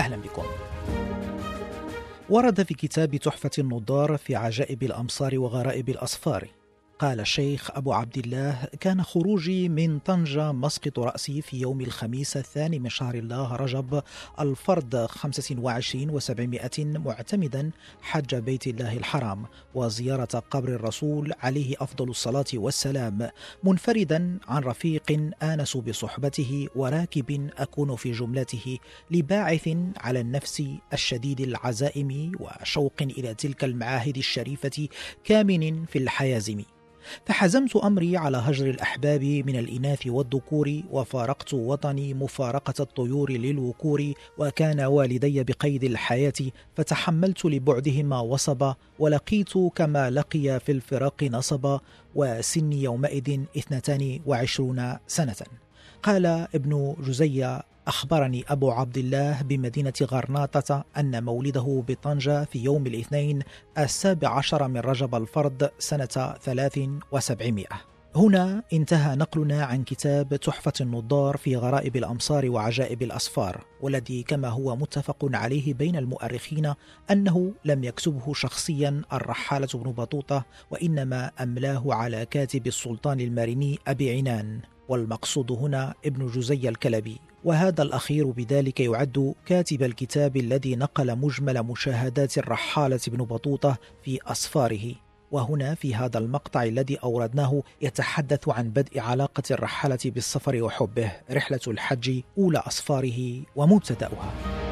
أهلا بكم. ورد في كتاب تحفة النضار في عجائب الأمصار وغرائب الأصفار. قال الشيخ أبو عبد الله كان خروجي من طنجة مسقط رأسي في يوم الخميس الثاني من شهر الله رجب الفرد 25 و700 معتمدا حج بيت الله الحرام وزيارة قبر الرسول عليه أفضل الصلاة والسلام منفردا عن رفيق آنس بصحبته وراكب أكون في جملته لباعث على النفس الشديد العزائم وشوق إلى تلك المعاهد الشريفة كامن في الحيازم. فحزمت أمري على هجر الأحباب من الإناث والذكور وفارقت وطني مفارقة الطيور للوكور وكان والدي بقيد الحياة فتحملت لبعدهما وصبا ولقيت كما لقي في الفراق نصبا وسني يومئذ اثنتان وعشرون سنة. قال ابن جزي أخبرني أبو عبد الله بمدينة غرناطة أن مولده بطنجة في يوم الاثنين السابع عشر من رجب الفرد سنة ثلاث وسبعمائة. هنا انتهى نقلنا عن كتاب تحفة النضار في غرائب الأمصار وعجائب الأسفار والذي كما هو متفق عليه بين المؤرخين أنه لم يكتبه شخصيا الرحالة بن بطوطة وإنما أملاه على كاتب السلطان الماريني أبي عنان. والمقصود هنا ابن جزي الكلبي وهذا الأخير بذلك يعد كاتب الكتاب الذي نقل مجمل مشاهدات الرحالة بن بطوطة في أسفاره وهنا في هذا المقطع الذي أوردناه يتحدث عن بدء علاقة الرحالة بالسفر وحبه رحلة الحج أولى أسفاره ومبتدأها.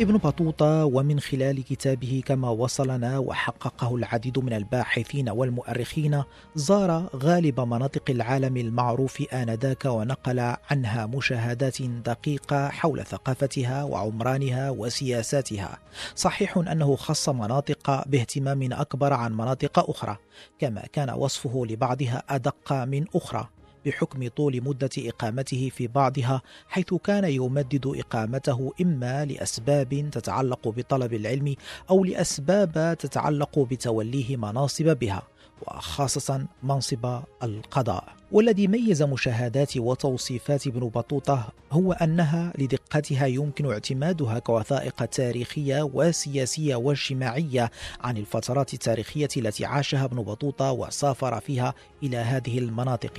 ابن بطوطة ومن خلال كتابه كما وصلنا وحققه العديد من الباحثين والمؤرخين زار غالب مناطق العالم المعروف آنذاك ونقل عنها مشاهدات دقيقة حول ثقافتها وعمرانها وسياساتها. صحيح أنه خص مناطق باهتمام أكبر عن مناطق أخرى كما كان وصفه لبعضها أدق من أخرى. بحكم طول مدة إقامته في بعضها حيث كان يمدد إقامته إما لأسباب تتعلق بطلب العلم أو لأسباب تتعلق بتوليه مناصب بها. وخاصة منصب القضاء. والذي ميز مشاهدات وتوصيفات ابن بطوطة هو أنها لدقتها يمكن اعتمادها كوثائق تاريخية وسياسية واجتماعية عن الفترات التاريخية التي عاشها ابن بطوطة وسافر فيها إلى هذه المناطق.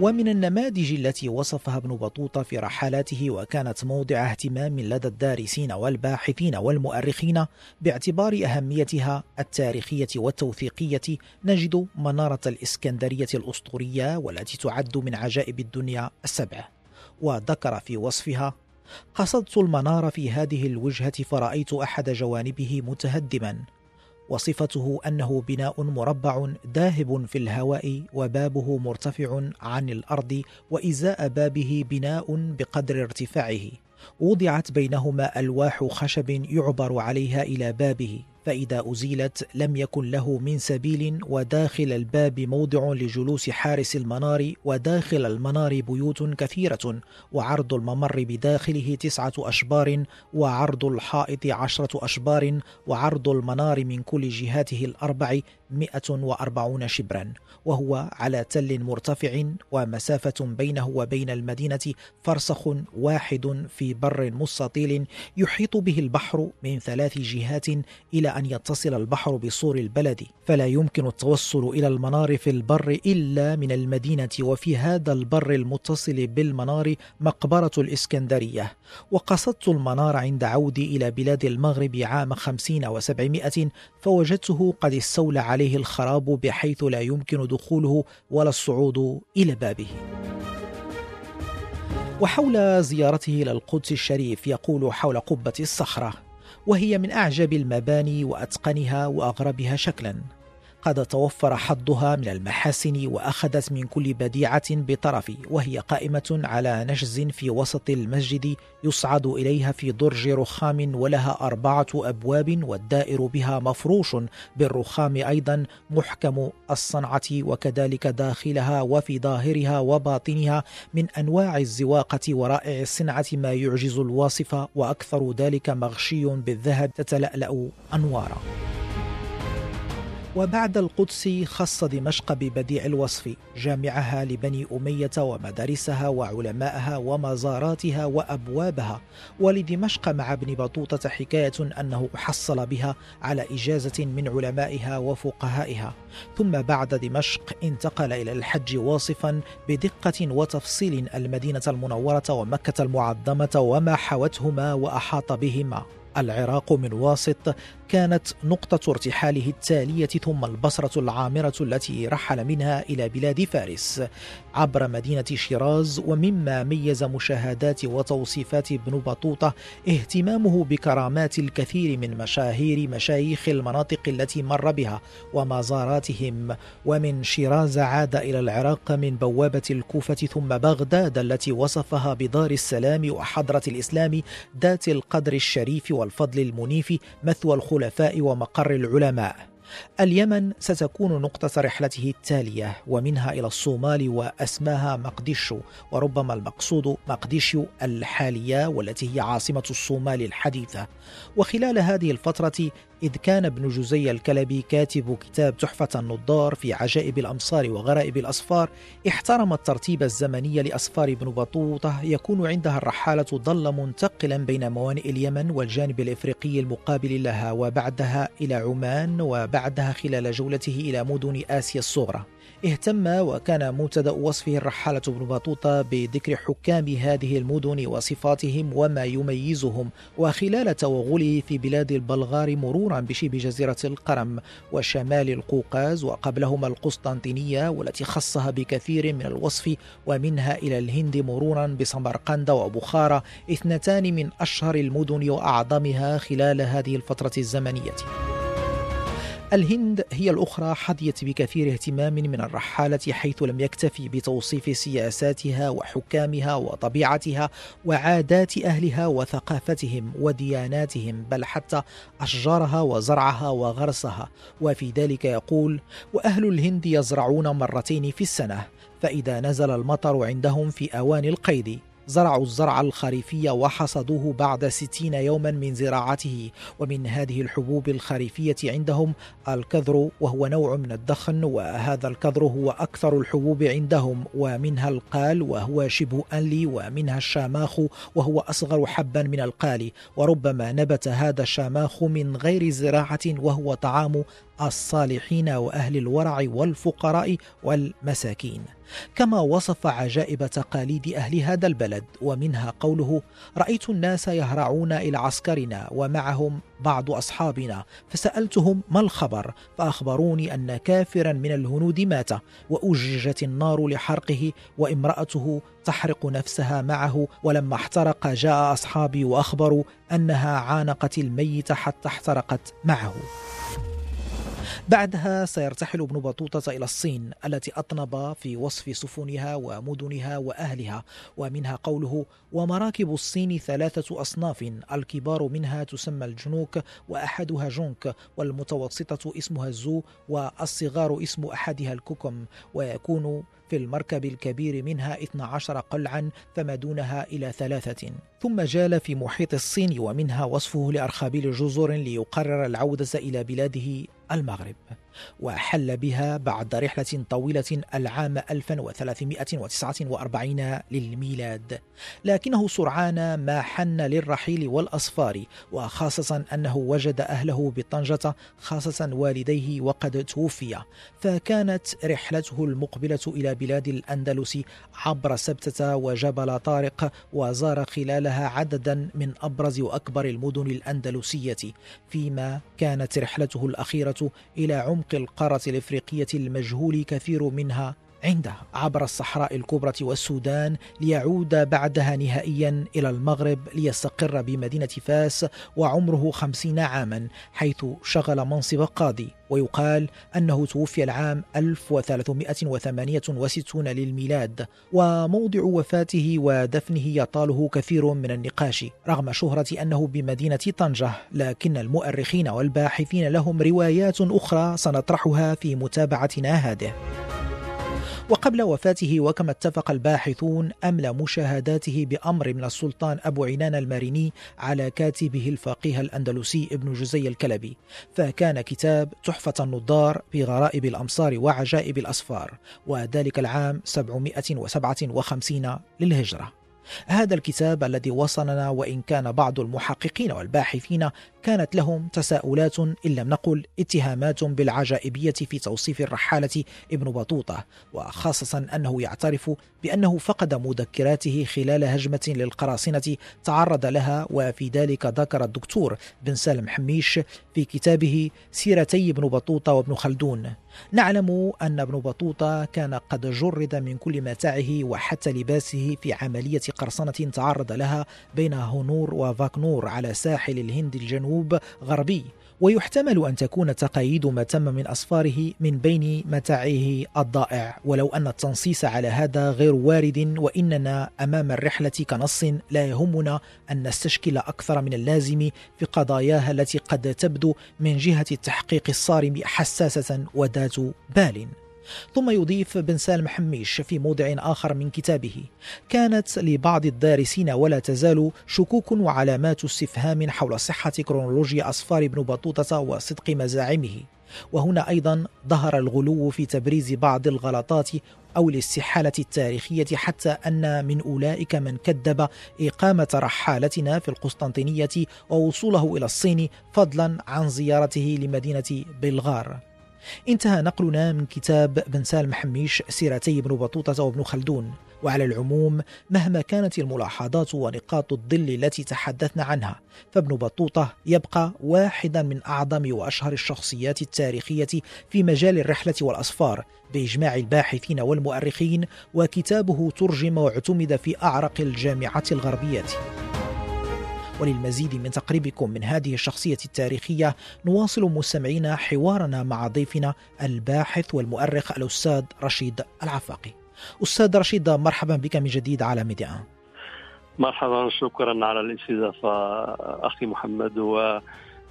ومن النماذج التي وصفها ابن بطوطة في رحلاته وكانت موضع اهتمام لدى الدارسين والباحثين والمؤرخين باعتبار أهميتها التاريخية والتوثيقية نجد منارة الإسكندرية الأسطورية والتي تعد من عجائب الدنيا السبع. وذكر في وصفها قصدت المنار في هذه الوجهة فرأيت أحد جوانبه متهدما وصفته أنه بناء مربع ذاهب في الهواء وبابه مرتفع عن الأرض وإزاء بابه بناء بقدر ارتفاعه. وضعت بينهما ألواح خشب يعبر عليها إلى بابه. فإذا أزيلت لم يكن له من سبيل وداخل الباب موضع لجلوس حارس المنار وداخل المنار بيوت كثيرة وعرض الممر بداخله تسعة أشبار وعرض الحائط عشرة أشبار وعرض المنار من كل جهاته الأربع مئة وأربعون شبرا وهو على تل مرتفع ومسافة بينه وبين المدينة فرسخ واحد في بر مستطيل يحيط به البحر من ثلاث جهات إلى أن يتصل البحر بسور البلد. فلا يمكن التوصل إلى المنار في البر إلا من المدينة وفي هذا البر المتصل بالمنار مقبرة الإسكندرية. وقصدت المنار عند عودي إلى بلاد المغرب عام خمسين وسبعمائة فوجدته قد استولى عليه الخراب بحيث لا يمكن دخوله ولا الصعود إلى بابه. وحول زيارته إلى القدس الشريف يقول حول قبة الصخرة وهي من أعجب المباني وأتقنها وأغربها شكلا. قد توفر حظها من المحاسن وأخذت من كل بديعة بطرف وهي قائمة على نشز في وسط المسجد يصعد إليها في درج رخام ولها أربعة أبواب والدائر بها مفروش بالرخام أيضا محكم الصنعة وكذلك داخلها وفي ظاهرها وباطنها من أنواع الزواقة ورائع الصنعة ما يعجز الواصف وأكثر ذلك مغشي بالذهب تتلألأ أنوارا. وبعد القدس خص دمشق ببديع الوصف جامعها لبني أمية ومدارسها وعلماءها ومزاراتها وأبوابها. ولدمشق مع ابن بطوطة حكاية أنه حصل بها على إجازة من علمائها وفقهائها. ثم بعد دمشق انتقل إلى الحج واصفا بدقة وتفصيل المدينة المنورة ومكة المعظمة وما حوتهما وأحاط بهما. العراق من واسط كانت نقطة ارتحاله التالية ثم البصرة العامرة التي رحل منها إلى بلاد فارس. عبر مدينة شيراز ومما ميز مشاهدات وتوصيفات ابن بطوطة اهتمامه بكرامات الكثير من مشاهير مشايخ المناطق التي مر بها ومزاراتهم. ومن شيراز عاد إلى العراق من بوابة الكوفة ثم بغداد التي وصفها بدار السلام وحضرة الإسلام ذات القدر الشريف والفضل المنيف مثوى الخلفاء ومقر العلماء. اليمن ستكون نقطة رحلته التالية ومنها إلى الصومال وأسماها مقديشو وربما المقصود مقديشو الحالية والتي هي عاصمة الصومال الحديثة. وخلال هذه الفترة إذ كان ابن جزي الكلبي كاتب كتاب تحفة النضار في عجائب الأمصار وغرائب الأسفار احترم الترتيب الزمني لأسفار ابن بطوطة يكون عندها الرحالة ظل منتقلا بين موانئ اليمن والجانب الإفريقي المقابل لها وبعدها إلى عمان وبعدها خلال جولته إلى مدن آسيا الصغرى. اهتم وكان مبتدأ وصفه الرحالة بن بطوطة بذكر حكام هذه المدن وصفاتهم وما يميزهم وخلال توغله في بلاد البلغار مرورا بشبه جزيرة القرم وشمال القوقاز وقبلهما القسطنطينية والتي خصها بكثير من الوصف ومنها إلى الهند مرورا بسمرقند وبخارى اثنتان من أشهر المدن وأعظمها خلال هذه الفترة الزمنية. الهند هي الأخرى حظيت بكثير اهتمام من الرحالة حيث لم يكتفي بتوصيف سياساتها وحكامها وطبيعتها وعادات أهلها وثقافتهم ودياناتهم بل حتى أشجارها وزرعها وغرسها. وفي ذلك يقول وأهل الهند يزرعون مرتين في السنة فإذا نزل المطر عندهم في أوان القيد. زرعوا الزرع الخريفي وحصدوه بعد ستين يوما من زراعته. ومن هذه الحبوب الخريفية عندهم الكذر وهو نوع من الدخن وهذا الكذر هو أكثر الحبوب عندهم. ومنها القال وهو شبه أنلي ومنها الشاماخ وهو أصغر حبا من القال. وربما نبت هذا الشاماخ من غير زراعة وهو طعام الصالحين وأهل الورع والفقراء والمساكين. كما وصف عجائب تقاليد أهل هذا البلد ومنها قوله رأيت الناس يهرعون إلى عسكرنا ومعهم بعض أصحابنا فسألتهم ما الخبر فأخبروني أن كافرا من الهنود مات واججت النار لحرقه وامرأته تحرق نفسها معه ولما احترق جاء أصحابي وأخبروا أنها عانقت الميت حتى احترقت معه. بعدها سيرتحل ابن بطوطة إلى الصين التي أطنب في وصف سفنها ومدنها وأهلها ومنها قوله ومراكب الصين ثلاثة أصناف الكبار منها تسمى الجنوك وأحدها جونك والمتوسطة اسمها الزو والصغار اسم أحدها الكوكم ويكون في المركب الكبير منها 12 قلعا فما دونها إلى ثلاثة ثم جال في محيط الصين ومنها وصفه لأرخابيل جزر ليقرر العودة إلى بلاده المغرب. وحل بها بعد رحلة طويلة العام 1349 للميلاد. لكنه سرعان ما حن للرحيل والأصفار وخاصة أنه وجد أهله بطنجة خاصة والديه وقد توفيا فكانت رحلته المقبلة إلى بلاد الأندلس عبر سبتة وجبل طارق وزار خلالها عددا من أبرز وأكبر المدن الأندلسية. فيما كانت رحلته الأخيرة إلى عمق القارة الإفريقية المجهول كثير منها. عنده عبر الصحراء الكبرى والسودان ليعود بعدها نهائيا إلى المغرب ليستقر بمدينة فاس وعمره خمسين عاما حيث شغل منصب قاضي. ويقال أنه توفي العام 1368 للميلاد وموضع وفاته ودفنه يطاله كثير من النقاش رغم شهرة أنه بمدينة طنجة. لكن المؤرخين والباحثين لهم روايات أخرى سنطرحها في متابعتنا هذه. وقبل وفاته وكما اتفق الباحثون أملى مشاهداته بأمر من السلطان أبو عنان الماريني على كاتبه الفقيه الأندلسي ابن جزي الكلبي فكان كتاب تحفة النضار في غرائب الأمصار وعجائب الأسفار وذلك العام 757 للهجرة. هذا الكتاب الذي وصلنا وإن كان بعض المحققين والباحثين كانت لهم تساؤلات إن لم نقل اتهامات بالعجائبية في توصيف الرحالة ابن بطوطة وخاصة أنه يعترف بأنه فقد مذكراته خلال هجمة للقراصنة تعرض لها وفي ذلك ذكر الدكتور بن سالم حميش في كتابه سيرتي ابن بطوطة وابن خلدون. نعلم أن ابن بطوطة كان قد جرد من كل متاعه وحتى لباسه في عملية قرصنة تعرض لها بين هونور وفاكنور على ساحل الهند الجنوب غربي. ويحتمل أن تكون تقاييد ما تم من أسفاره من بين متاعه الضائع. ولو أن التنصيص على هذا غير وارد وإننا أمام الرحلة كنص لا يهمنا أن نستشكل أكثر من اللازم في قضاياها التي قد تبدو من جهة التحقيق الصارم حساسة وذات بال. ثم يضيف بن سالم حميش في موضع آخر من كتابه. كانت لبعض الدارسين ولا تزال شكوك وعلامات استفهام حول صحة كرونولوجيا أسفار ابن بطوطة وصدق مزاعمه. وهنا أيضا ظهر الغلو في تبريز بعض الغلطات أو الاستحالة التاريخية حتى أن من أولئك من كذب إقامة رحالتنا في القسطنطينية ووصوله إلى الصين فضلا عن زيارته لمدينة بلغار. انتهى نقلنا من كتاب بن سالم حميش سيرتي ابن بطوطة وابن خلدون. وعلى العموم مهما كانت الملاحظات ونقاط الظل التي تحدثنا عنها فابن بطوطة يبقى واحدا من أعظم وأشهر الشخصيات التاريخية في مجال الرحلة والأسفار بإجماع الباحثين والمؤرخين وكتابه ترجم واعتمد في أعرق الجامعات الغربية. وللمزيد من تقريبكم من هذه الشخصية التاريخية نواصل مستمعينا حوارنا مع ضيفنا الباحث والمؤرخ الأستاذ رشيد العفاقي. أستاذ رشيد مرحبا بك من جديد على ميديا. مرحبا شكرا على الاستضافة أخي محمد و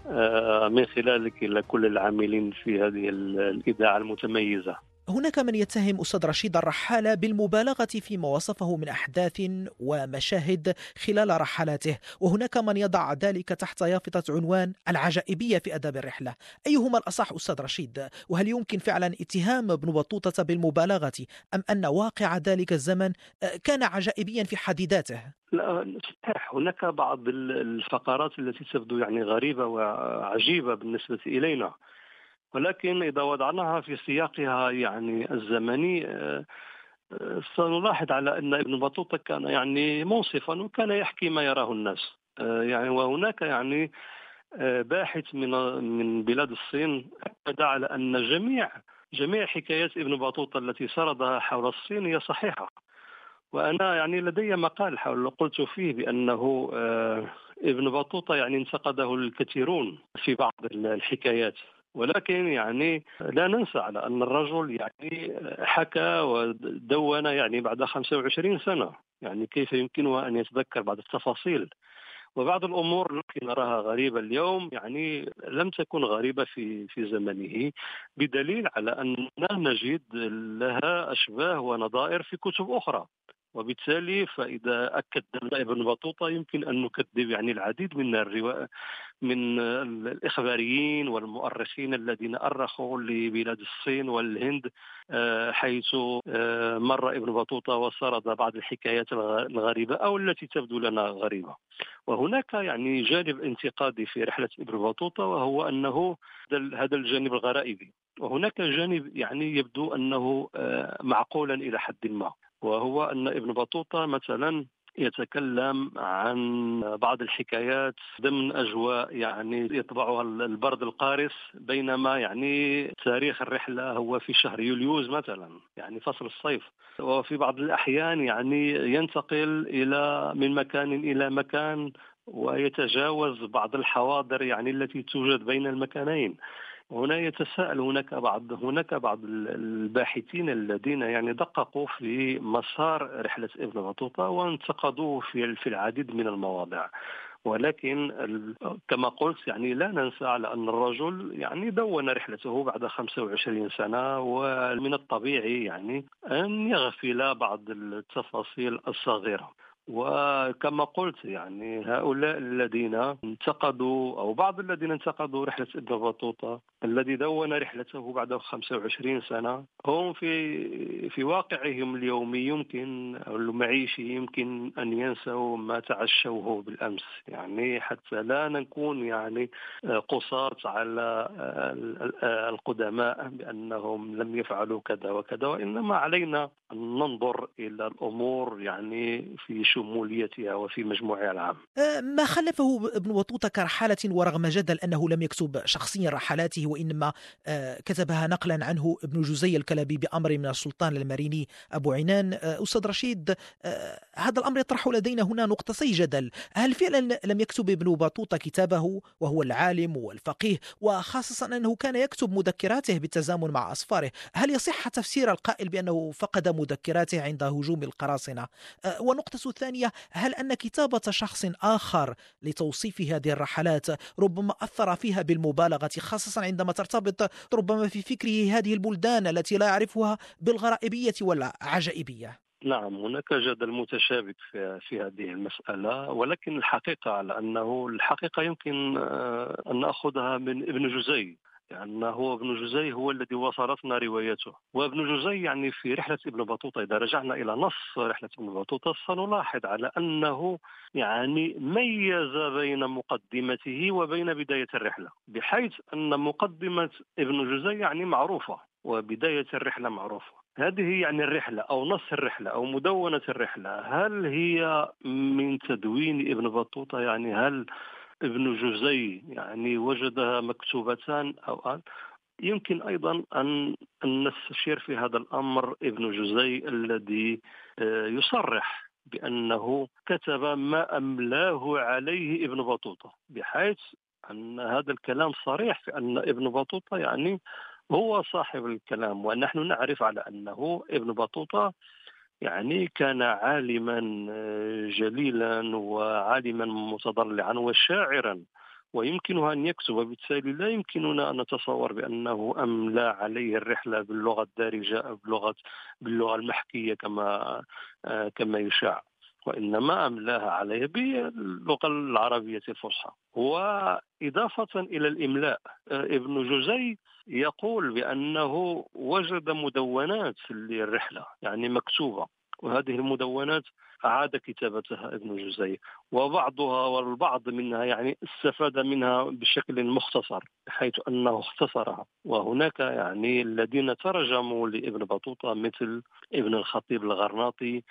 آه، من خلالك لكل العاملين في هذه الإذاعة المتميزة. هناك من يتهم أستاذ رشيد الرحالة بالمبالغة فيما وصفه من أحداث ومشاهد خلال رحلاته وهناك من يضع ذلك تحت يافطة عنوان العجائبية في أداب الرحلة. أيهما الأصح أستاذ رشيد؟ وهل يمكن فعلا اتهام ابن بطوطة بالمبالغة؟ أم أن واقع ذلك الزمن كان عجائبيا في حد ذاته؟ لا صحيح هناك بعض الفقرات التي تبدو يعني غريبة وعجيبة بالنسبة إلينا. ولكن إذا وضعناها في سياقها يعني الزمني آه، آه، سنلاحظ على أن ابن بطوطة كان يعني منصفا وكان يحكي ما يراه الناس. آه، يعني وهناك يعني باحث من من بلاد الصين أكد على أن جميع جميع حكايات ابن بطوطة التي سردها حول الصين هي صحيحة. وأنا يعني لدي مقال حول قلت فيه بأنه ابن بطوطة يعني انتقده الكثيرون في بعض الحكايات. ولكن يعني لا ننسى على أن الرجل يعني حكى ودون يعني بعد 25 سنة. يعني كيف يمكنه أن يتذكر بعض التفاصيل. وبعض الأمور التي نراها غريبة اليوم يعني لم تكن غريبة في في زمنه بدليل على أننا نجد لها أشباه ونظائر في كتب أخرى. وبالتالي فإذا أكد ابن بطوطة يمكن أن نكذب يعني العديد من الرواء من الإخباريين والمؤرخين الذين أرخوا لبلاد الصين والهند آه، حيث آه، مر ابن بطوطة وسرد بعض الحكايات الغريبة أو التي تبدو لنا غريبة. وهناك يعني جانب انتقادي في رحلة ابن بطوطة وهو أنه هذا الجانب الغرائبي وهناك جانب يعني يبدو أنه آه، معقولا إلى حد ما وهو أن ابن بطوطة مثلا يتكلم عن بعض الحكايات ضمن أجواء يعني يطبعها البرد القارس بينما يعني تاريخ الرحلة هو في شهر يوليوز مثلا يعني فصل الصيف. وفي بعض الأحيان يعني ينتقل إلى من مكان إلى مكان ويتجاوز بعض الحواضر يعني التي توجد بين المكانين. هنا يتساءل هناك بعض هناك بعض الباحثين الذين يعني دققوا في مسار رحلة ابن بطوطه وانتقدوه في في العديد من المواضع ولكن كما قلت يعني لا ننسى على أن الرجل يعني دون رحلته بعد 25 سنة ومن الطبيعي يعني أن يغفل بعض التفاصيل الصغيرة. وكما قلت يعني هؤلاء الذين انتقدوا أو بعض الذين انتقدوا رحلة ابن بطوطة الذي دون رحلته بعد 25 سنة هم في في واقعهم اليومي يمكن أو المعيشي يمكن أن ينسوا ما تعشوه بالأمس. يعني حتى لا نكون يعني قصارى على القدماء بأنهم لم يفعلوا كذا وكذا وإنما علينا أن ننظر إلى الأمور يعني في شموليتها وفي مجموعها العام. أه، ما خلفه ابن بطوطة كرحالة ورغم جدل أنه لم يكتب شخصيا رحلاته وإنما أه، كتبها نقلا عنه ابن جزي الكلبي بأمر من السلطان المريني أبو عنان. أه، أستاذ رشيد هذا الأمر يطرح لدينا هنا نقطتي جدل. هل فعلا لم يكتب ابن بطوطة كتابه وهو العالم والفقيه وخاصة أنه كان يكتب مذكراته بالتزامن مع أسفاره هل يصح تفسير القائل بأنه فقد مذكراته عند هجوم القراصنة؟ ونقطة الثانية هل أن كتابة شخص آخر لتوصيف هذه الرحلات ربما أثر فيها بالمبالغة خاصة عندما ترتبط ربما في فكره هذه البلدان التي لا يعرفها بالغرائبية والعجائبية؟ نعم هناك جدل متشابك في, هذه المسألة ولكن الحقيقة على أنه الحقيقة يمكن آه، أن نأخذها من ابن جزي. لأنه هو ابن جزي هو الذي وصلتنا روايته. وابن جزي يعني في رحلة ابن بطوطة إذا رجعنا إلى نص رحلة ابن بطوطة سنلاحظ على أنه يعني ميز بين مقدمته وبين بداية الرحلة بحيث أن مقدمة ابن جزي يعني معروفة وبداية الرحلة معروفة. هذه يعني الرحلة أو نص الرحلة أو مدونة الرحلة هل هي من تدوين ابن بطوطة؟ يعني هل ابن جزي يعني وجدها مكتوبتان أو يمكن أيضا أن نستشير في هذا الأمر ابن جزي الذي آه، يصرح بأنه كتب ما أملاه عليه ابن بطوطة بحيث أن هذا الكلام صريح في أن ابن بطوطة يعني هو صاحب الكلام ونحن نعرف على أنه ابن بطوطة يعني كان عالما آه، جليلا وعالما متضلعا وشاعرا ويمكنه أن يكتب وبالتالي لا يمكننا أن نتصور بأنه أملى عليه الرحلة باللغة الدارجة أو باللغة باللغة المحكية كما آه، كما يشاع. وإنما أملاها عليه باللغة العربية الفصحى. وإضافة إلى الإملاء آه، ابن جزي يقول بأنه وجد مدونات للرحلة يعني مكتوبة. وهذه المدونات أعاد كتابتها ابن جزي وبعضها والبعض منها يعني استفاد منها بشكل مختصر حيث أنه اختصرها. وهناك يعني الذين ترجموا لابن بطوطة مثل ابن الخطيب الغرناطي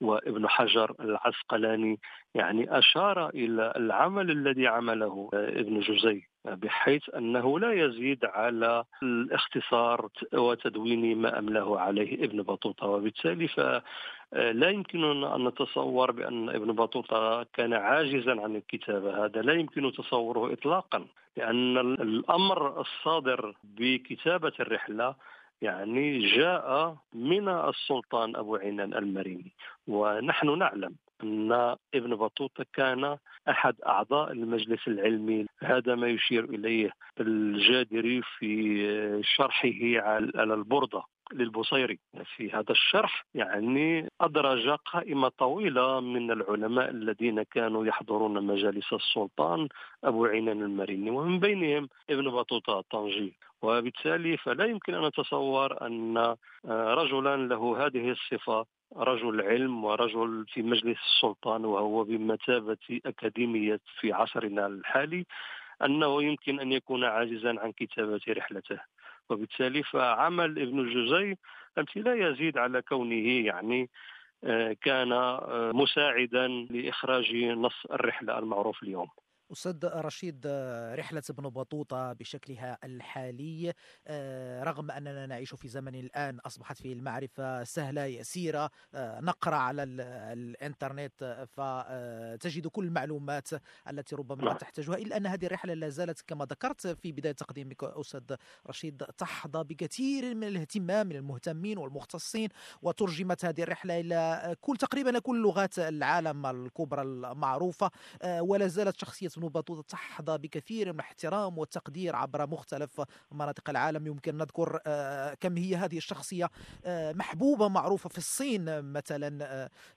وابن حجر العسقلاني يعني أشار إلى العمل الذي عمله ابن جزي بحيث أنه لا يزيد على الاختصار وتدوين ما أمله عليه ابن بطوطة. وبالتالي فلا يمكننا أن نتصور بأن ابن بطوطة كان عاجزا عن الكتابة. هذا لا يمكن تصوره إطلاقا لأن الأمر الصادر بكتابة الرحلة يعني جاء من السلطان أبو عنان المريني. ونحن نعلم أن ابن بطوطة كان أحد أعضاء المجلس العلمي. هذا ما يشير إليه الجادري في شرحه على البردة للبصيري. في هذا الشرح يعني أدرج قائمة طويلة من العلماء الذين كانوا يحضرون مجالس السلطان أبو عنان المريني ومن بينهم ابن بطوطة الطنجي وبالتالي فلا يمكن أن نتصور أن رجلا له هذه الصفة رجل علم ورجل في مجلس السلطان وهو بمثابة أكاديمية في عصرنا الحالي أنه يمكن أن يكون عاجزا عن كتابة رحلته. وبالتالي فعمل ابن التي لا يزيد على كونه يعني كان مساعدا لإخراج نص الرحلة المعروف اليوم. أستاذ رشيد رحلة ابن بطوطة بشكلها الحالي آه، رغم أننا نعيش في زمن الآن أصبحت فيه المعرفة سهلة يسيرة آه، نقرأ على الإنترنت فتجد كل المعلومات التي ربما لا نعم. تحتاجها إلا أن هذه الرحلة لا زالت كما ذكرت في بداية تقديمك أستاذ رشيد تحظى بكثير من الاهتمام من المهتمين والمختصين وترجمت هذه الرحلة إلى كل تقريبا كل لغات العالم الكبرى المعروفة آه، ولا زالت شخصية ابن بطوطة تحظى بكثير من الاحترام والتقدير عبر مختلف مناطق العالم. يمكن نذكر آه، كم هي هذه الشخصية آه، محبوبة معروفة في الصين مثلا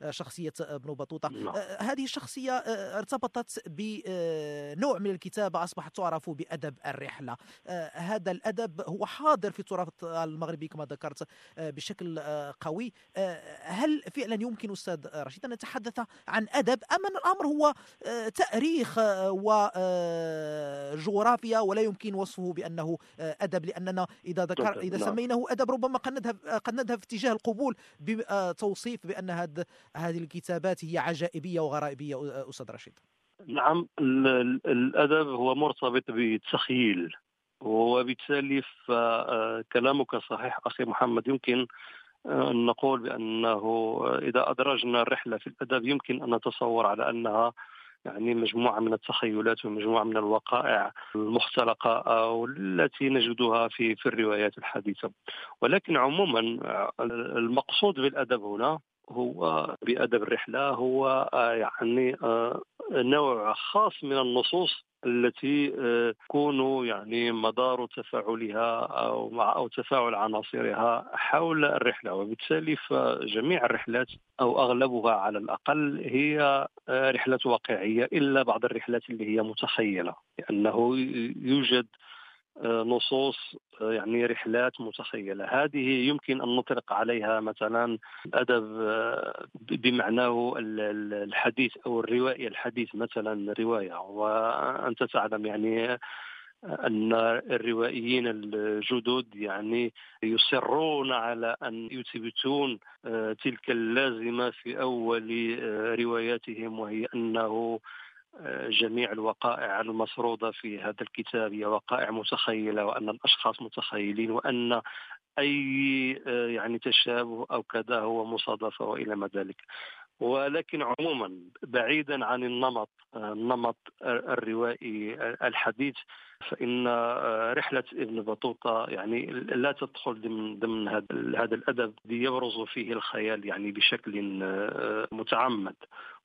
آه، شخصية ابن بطوطة. نعم. هذه الشخصية ارتبطت بنوع من الكتابة أصبحت تعرف بأدب الرحلة. هذا الأدب هو حاضر في التراث المغربي كما ذكرت بشكل قوي. هل فعلا يمكن أستاذ رشيد أن نتحدث عن أدب أم أن الأمر هو تأريخ وجغرافيا ولا يمكن وصفه بأنه أدب لأننا إذا ذكر إذا نعم. سميناه أدب ربما قد نذهب قد نذهب في اتجاه القبول بتوصيف بأن هذه هذه الكتابات هي عجائبية وغرائبية أستاذ رشيد. نعم. الأدب هو مرتبط بالتخيل وبالتالي فكلامك صحيح أخي محمد. يمكن أن نقول بأنه إذا أدرجنا الرحلة في الأدب يمكن أن نتصور على أنها يعني مجموعة من التخيلات ومجموعة من الوقائع المختلقة والتي نجدها في في الروايات الحديثة. ولكن عموما المقصود بالأدب هنا هو بأدب الرحلة هو يعني نوع خاص من النصوص التي آه، تكون يعني مدار تفاعلها أو مع أو تفاعل عناصرها حول الرحلة. وبالتالي فجميع الرحلات أو أغلبها على الأقل هي آه، رحلات واقعية إلا بعض الرحلات اللي هي متخيلة لأنه يوجد نصوص يعني رحلات متخيلة. هذه يمكن أن نطلق عليها مثلا الادب بمعناه الحديث أو الروائي الحديث مثلا رواية وأنت تعلم يعني أن الروائيين الجدد يعني يصرون على أن يثبتون تلك اللازمة في أول رواياتهم وهي أنه جميع الوقائع المسرودة في هذا الكتاب هي وقائع متخيلة وأن الأشخاص متخيلين وأن أي يعني تشابه أو كذا هو مصادفة وإلى ما ذلك. ولكن عموما بعيدا عن النمط النمط الروائي الحديث فإن رحلة ابن بطوطة يعني لا تدخل ضمن ضمن هذا الأدب يبرز فيه الخيال يعني بشكل متعمد.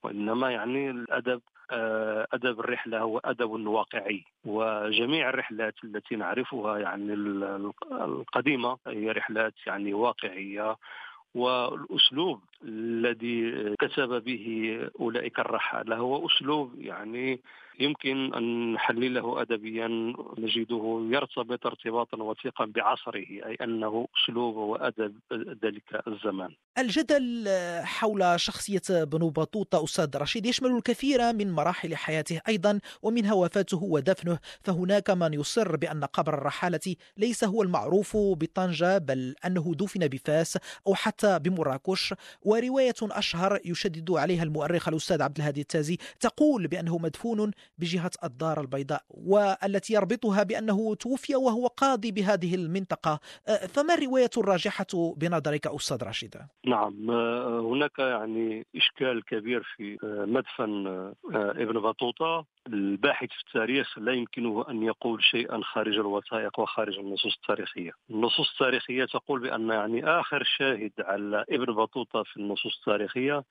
وإنما يعني الأدب آه، أدب الرحلة هو أدب واقعي. وجميع الرحلات التي نعرفها يعني القديمة هي رحلات يعني واقعية. والأسلوب الذي كتب به أولئك الرحالة. هو أسلوب يعني يمكن أن نحلله أدبيا نجده يرتبط ارتباطا وثيقا بعصره أي أنه أسلوب وأدب ذلك الزمان. الجدل حول شخصية بنو بطوطة أستاذ رشيد يشمل الكثير من مراحل حياته أيضا ومنها وفاته ودفنه فهناك من يصر بأن قبر الرحالة ليس هو المعروف بطنجة بل أنه دفن بفاس أو حتى بمراكش ورواية أشهر يشدد عليها المؤرخ الأستاذ عبد الهادي التازي تقول بأنه مدفون بجهة الدار البيضاء والتي يربطها بأنه توفي وهو قاضي بهذه المنطقة. فما الرواية الراجحة بنظرك أستاذ رشيد؟ نعم هناك يعني إشكال كبير في مدفن ابن بطوطة. الباحث في التاريخ لا يمكنه أن يقول شيئا خارج الوثائق وخارج النصوص التاريخية. النصوص التاريخية تقول بأن يعني آخر شاهد على ابن بطوطة في النصوص التاريخية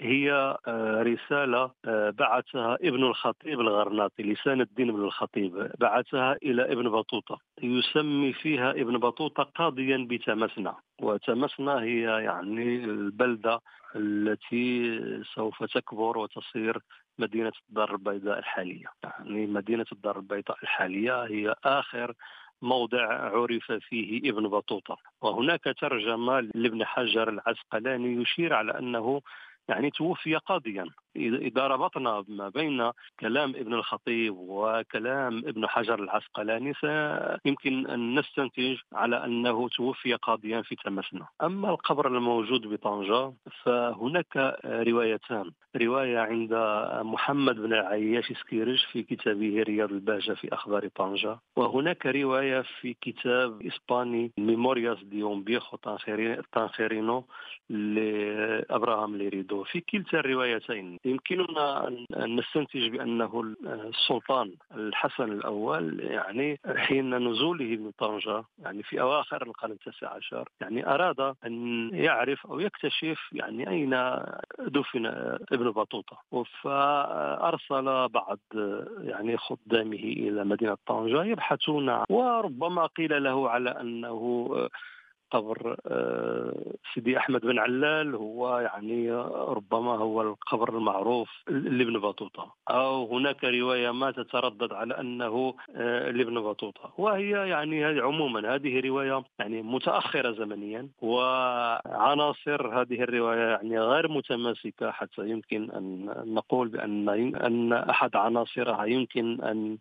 هي آه، رسالة آه، بعثها ابن الخطيب الغرناطي لسان الدين ابن الخطيب بعثها إلى ابن بطوطة. يسمي فيها ابن بطوطة قاضيا بتمسنا وتمسنا هي يعني البلدة التي سوف تكبر وتصير مدينة الدار البيضاء الحالية. يعني مدينة الدار البيضاء الحالية هي آخر موضع عرف فيه ابن بطوطة. وهناك ترجمة لابن حجر العسقلاني يشير على أنه يعني توفي قاضيا. إذا ربطنا ما بين كلام ابن الخطيب وكلام ابن حجر العسقلاني يمكن أن نستنتج على أنه توفي قاضيا في تمسنا. أما القبر الموجود بطنجة فهناك روايتان. رواية عند محمد بن العياش سكيرج في كتابه رياض البهجة في أخبار طنجة وهناك رواية في كتاب إسباني Memorias de un viejo تانخيرينو لأبراهام ليريدو. في كلتا الروايتين. يمكننا أن نستنتج بأنه السلطان الحسن الأول يعني حين نزوله من طنجة يعني في أواخر القرن التاسع عشر يعني أراد أن يعرف أو يكتشف يعني أين دفن ابن بطوطة. فأرسل بعض يعني خدامه إلى مدينة طنجة يبحثون وربما قيل له على أنه قبر آه، سيدي أحمد بن علال هو يعني ربما هو القبر المعروف لابن بطوطة. أو هناك رواية ما تتردد على أنه آه، لابن بطوطة. وهي يعني عموما هذه رواية يعني متأخرة زمنيا وعناصر هذه الرواية يعني غير متماسكة حتى يمكن أن نقول بأن أن أحد عناصرها يمكن أن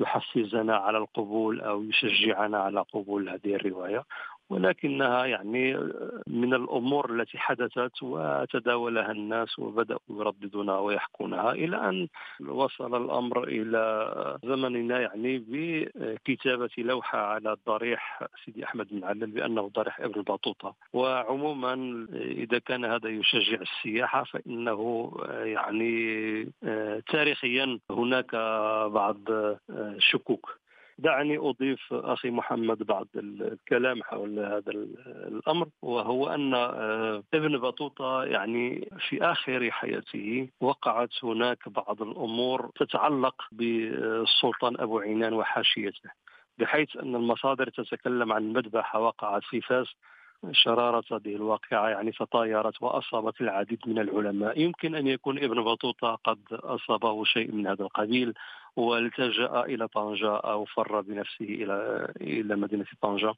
يحفزنا على القبول أو يشجعنا على قبول هذه الرواية. ولكنها يعني من الأمور التي حدثت وتداولها الناس وبدأوا يرددونها ويحكونها إلى أن وصل الأمر إلى زمننا يعني بكتابة لوحة على ضريح سيدي أحمد بن علل بأنه ضريح إبن بطوطة. وعموما إذا كان هذا يشجع السياحة فإنه يعني تاريخيا هناك بعض الشكوك دعني أضيف أخي محمد بعض الكلام حول هذا الأمر وهو أن آه، ابن بطوطة يعني في آخر حياته وقعت هناك بعض الأمور تتعلق بالسلطان أبو عينان وحاشيته بحيث أن المصادر تتكلم عن مذبحة وقعت في فاس شرارة هذه الواقعة يعني تطايرت وأصابت العديد من العلماء. يمكن أن يكون ابن بطوطة قد أصابه شيء من هذا القبيل والتجأ إلى طنجة أو فر بنفسه إلى إلى مدينة طنجة.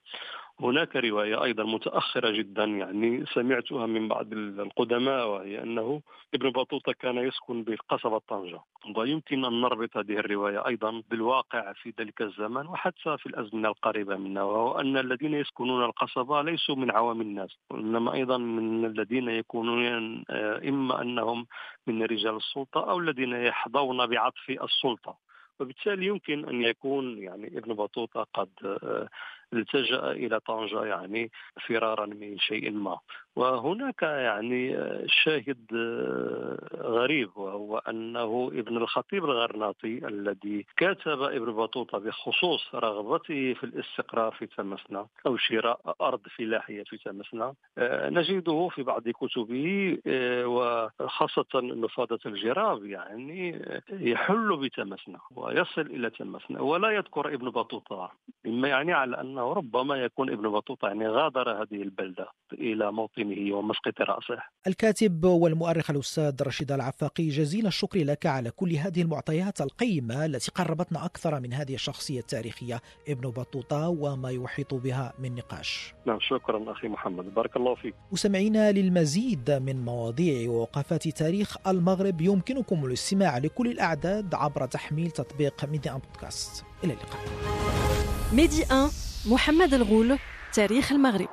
هناك رواية أيضا متأخرة جدا يعني سمعتها من بعض القدماء وهي أنه ابن بطوطة كان يسكن بقصبة طنجة. ويمكن أن نربط هذه الرواية أيضا بالواقع في ذلك الزمن وحتى في الأزمنة القريبة منا وهو أن الذين يسكنون القصبة ليسوا من عوام الناس وإنما أيضا من الذين يكونون آه، إما أنهم من رجال السلطة أو الذين يحظون بعطف السلطة. وبالتالي يمكن أن يكون يعني ابن بطوطة قد آه، التجأ إلى طنجة يعني فرارا من شيء ما. وهناك يعني شاهد غريب وهو أنه ابن الخطيب الغرناطي الذي كتب ابن بطوطة بخصوص رغبته في الاستقرار في تمسنا أو شراء أرض فلاحية في تمسنا نجده في بعض كتبه وخاصة نفاضة الجراب يعني يحل بتمسنا ويصل إلى تمسنا ولا يذكر ابن بطوطة مما يعني على أن أنه ربما يكون ابن بطوطة يعني غادر هذه البلدة إلى موطنه ومسقط رأسه. الكاتب والمؤرخ الأستاذ رشيد العفاقي جزيل الشكر لك على كل هذه المعطيات القيمة التي قربتنا أكثر من هذه الشخصية التاريخية ابن بطوطة وما يحيط بها من نقاش. نعم شكرا أخي محمد. بارك الله فيك. مستمعينا للمزيد من مواضيع ووقفات تاريخ المغرب يمكنكم الاستماع لكل الأعداد عبر تحميل تطبيق ميدي أن بودكاست. إلى اللقاء. ميدي 1 محمد الغول تاريخ المغرب.